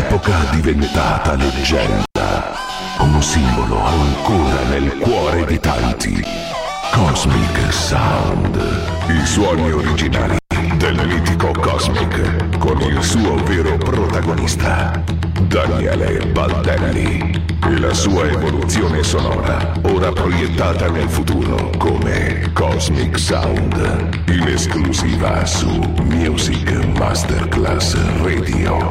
Un'epoca diventata leggenda, un simbolo ancora nel cuore di tanti. Cosmic Sound, i suoni originali del Cosmic, con il suo vero protagonista, Daniele Baldelli, e la sua evoluzione sonora, ora proiettata nel futuro come Cosmic Sound, in esclusiva su Music Masterclass Radio.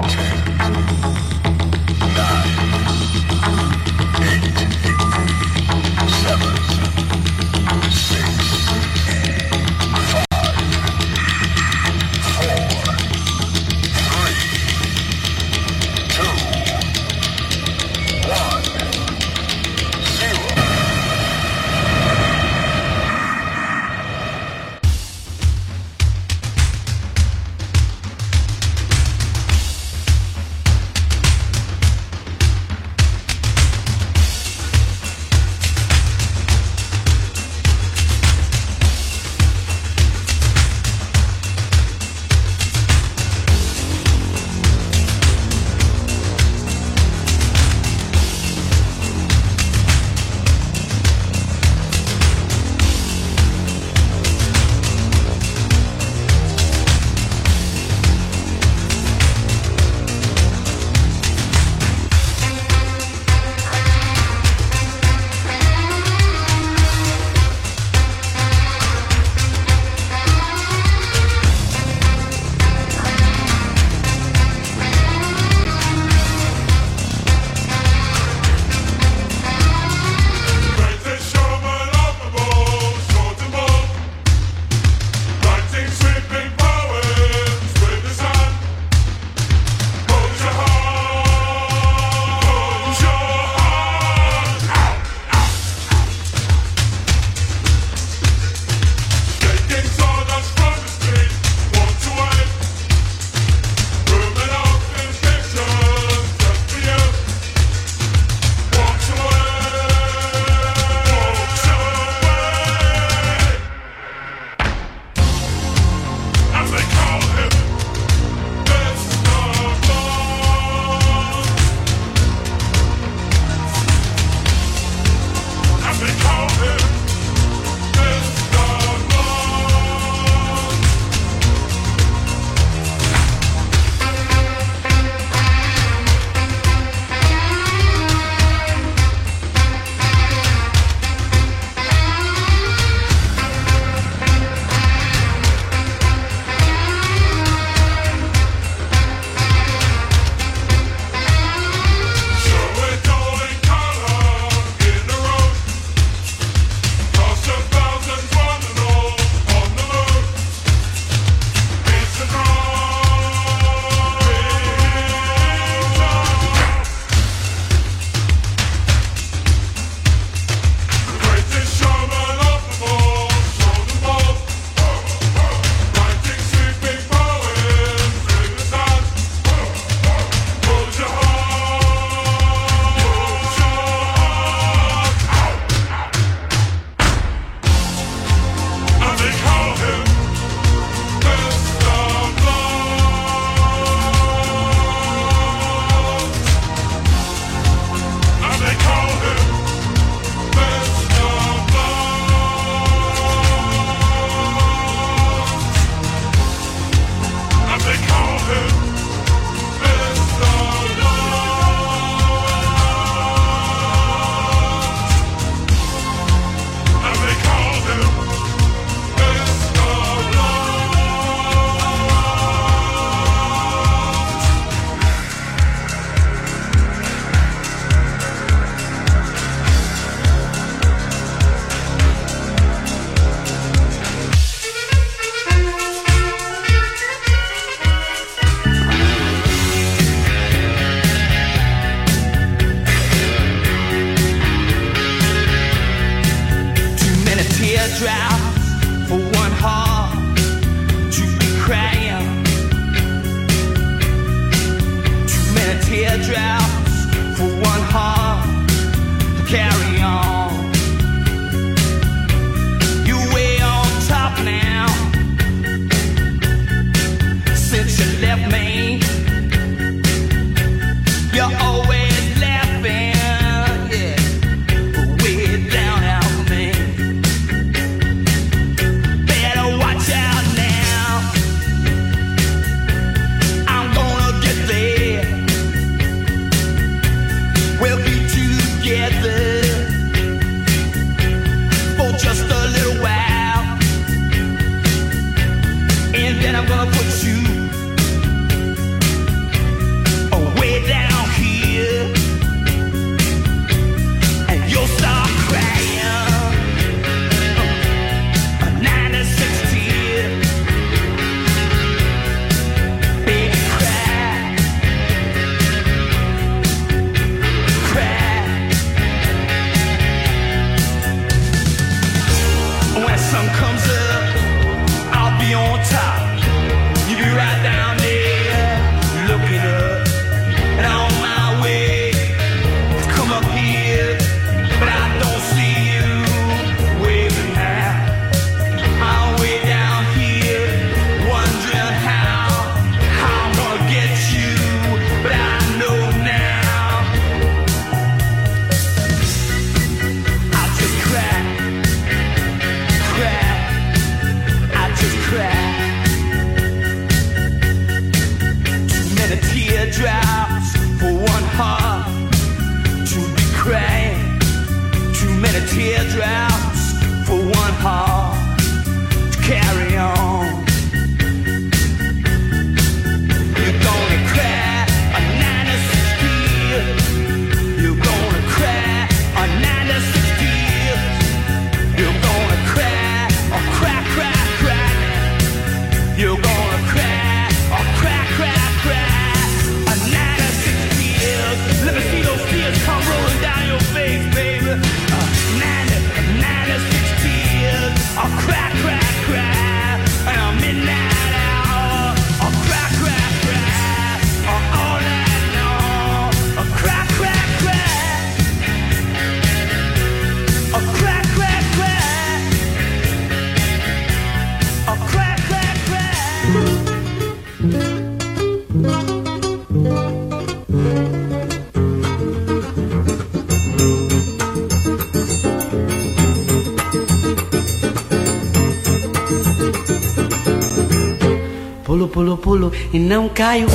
Caio.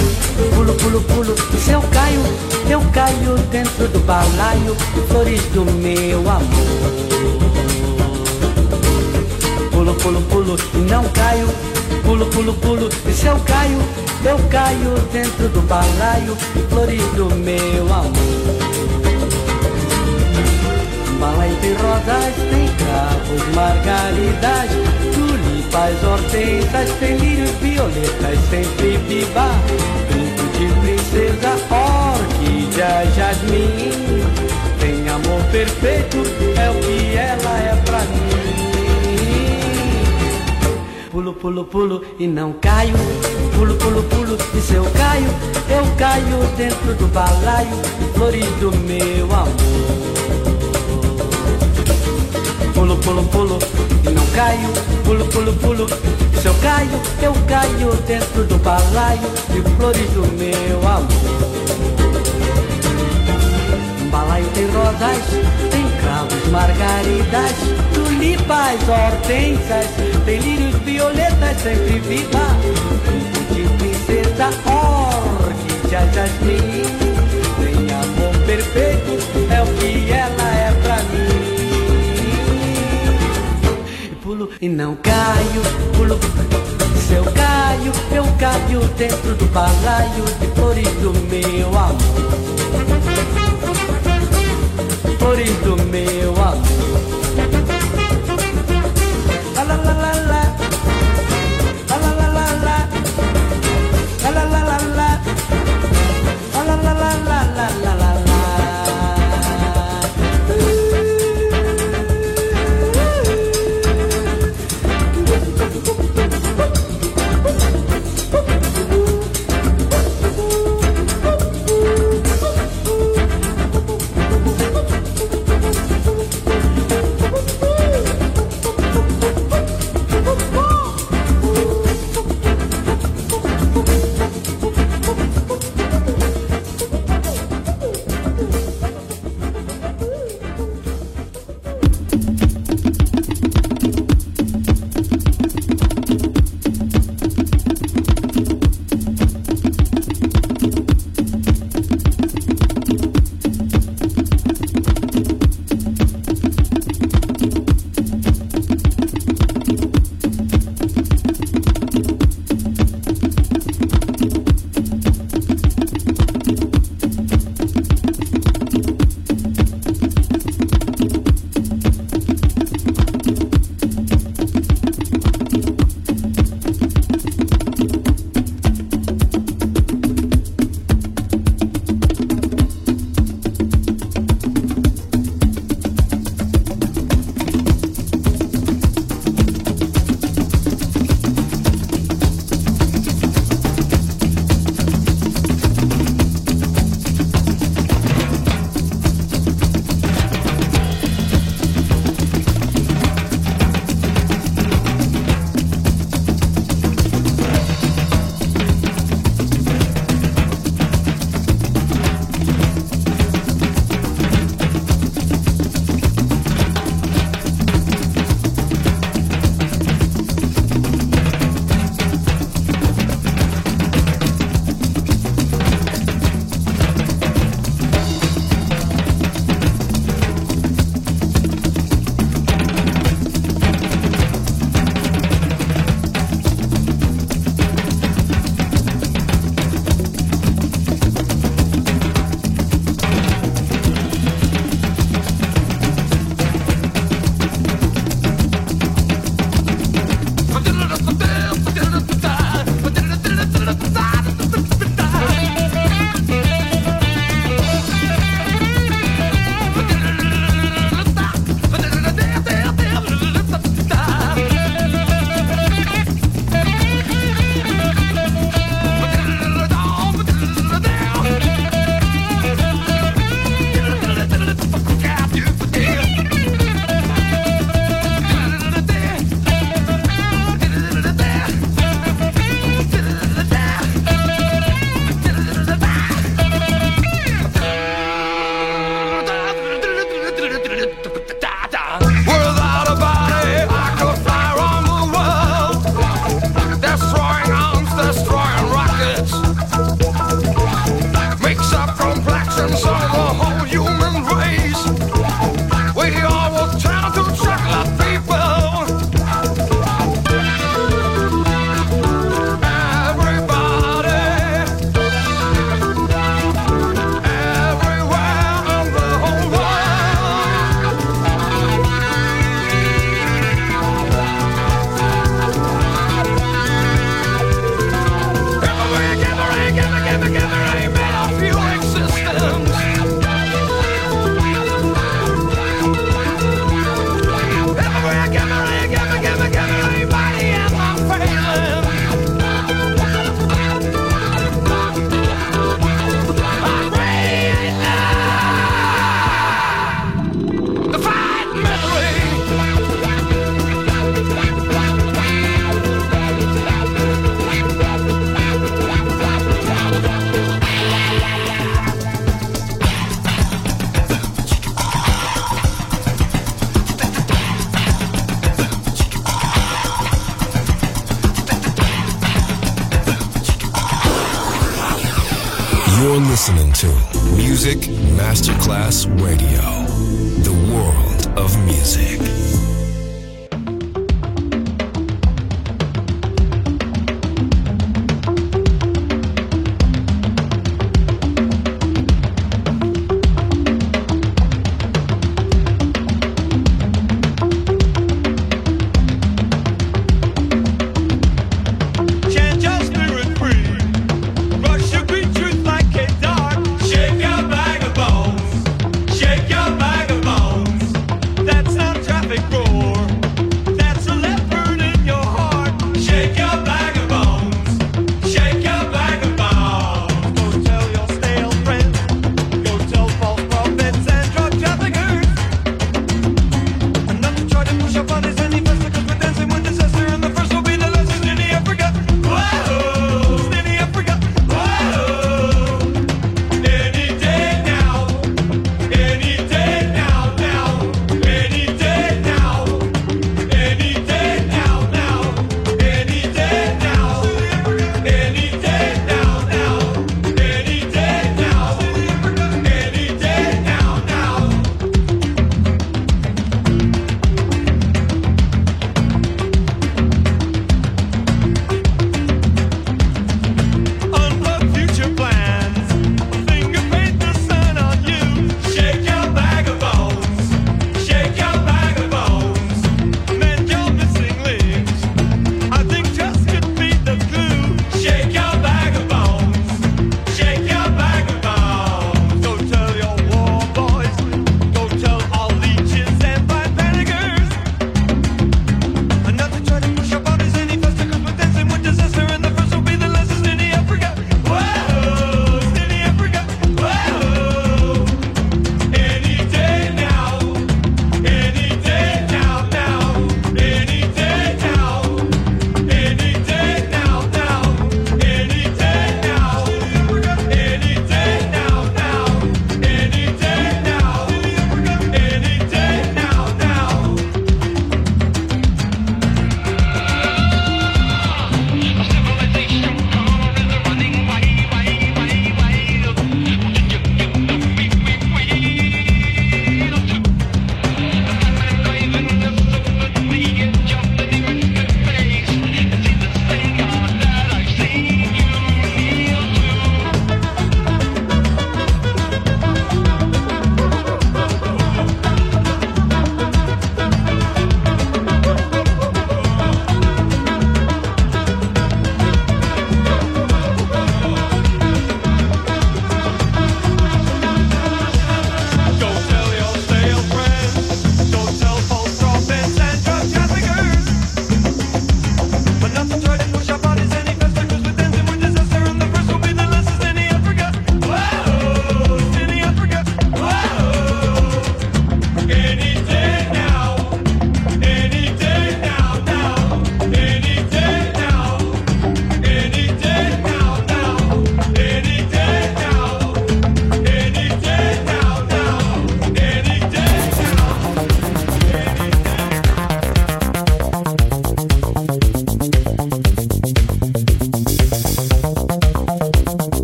Pulo, pulo, pulo, se eu caio, eu caio dentro do balaio, flores do meu amor. Pulo, pulo, pulo e não caio. Pulo, pulo, pulo, e se eu caio, eu caio dentro do balaio, flores do meu amor balaio tem rosas, tem cravos, margaridas, tulipas, hortensas, tem lírios, violetas, sempre viva, brinco de princesa, orquídea, jasmim, tem amor perfeito, é o que ela é pra mim. Pulo, pulo, pulo e não caio, pulo, pulo, pulo e se eu caio, eu caio dentro do balaio, flores do meu amor. Pulo, pulo, pulo e não caio, pulo, pulo, pulo. Se eu caio, eu caio dentro do balaio de flores do meu amor. Um balaio tem rosas, tem cravos, margaridas, tulipas, hortensas, tem lírios, violetas, sempre viva. de princesa, orquídea, jasmim, tem amor perfeito, é o que ela e não caio, pulo. Se eu caio, eu caio dentro do balaio de flores do meu amor. Flores do meu amor.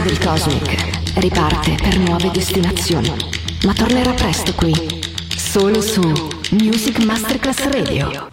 L'astronave del Cosmic riparte per nuove destinazioni, ma tornerà presto qui, solo su Music Masterclass Radio.